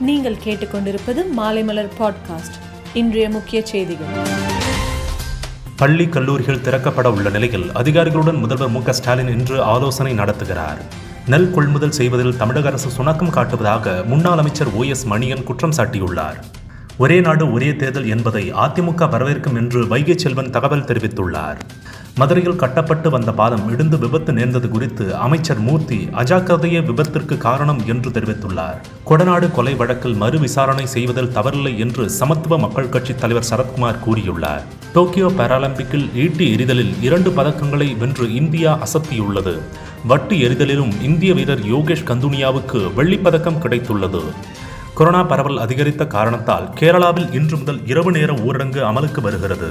நீங்கள் கேட்டுக்கொண்டிருப்பது மாலைமலர் பாட்காஸ்ட் இன்றைய முக்கிய செய்திகள். பள்ளி கல்லூரிகள் திறக்கப்பட உள்ள நிலையில் அதிகாரிகளுடன் முதல்வர் மு ஸ்டாலின் இன்று ஆலோசனை நடத்துகிறார். நெல் கொள்முதல் செய்வதில் தமிழக அரசு சுணக்கம் காட்டுவதாக முன்னாள் அமைச்சர் ஓ எஸ் மணியன் குற்றம் சாட்டியுள்ளார். ஒரே நாடு ஒரே தேர்தல் என்பதை அதிமுக வரவேற்கும் என்று வைகை செல்வன் தகவல் தெரிவித்துள்ளார். மதுரையில் கட்டப்பட்டு வந்த பாலம் இடிந்து விபத்து நேர்ந்தது குறித்து அமைச்சர் மூர்த்தி அஜாக்கிரதையே விபத்திற்கு காரணம் என்று தெரிவித்துள்ளார். கொடநாடு கொலை வழக்கில் மறு விசாரணை செய்வதில் தவறில்லை என்று சமத்துவ மக்கள் கட்சி தலைவர் சரத்குமார் கூறியுள்ளார். டோக்கியோ பாராலிம்பிக்கில் ஈட்டி எறிதலில் இரண்டு பதக்கங்களை வென்று இந்தியா அசத்தியுள்ளது. வட்டு எறிதலிலும் இந்திய வீரர் யோகேஷ் கந்துனியாவுக்கு வெள்ளிப்பதக்கம் கிடைத்துள்ளது. கொரோனா பரவல் அதிகரித்த காரணத்தால் கேரளாவில் இன்று முதல் இரவு நேர ஊரடங்கு அமலுக்கு வருகிறது.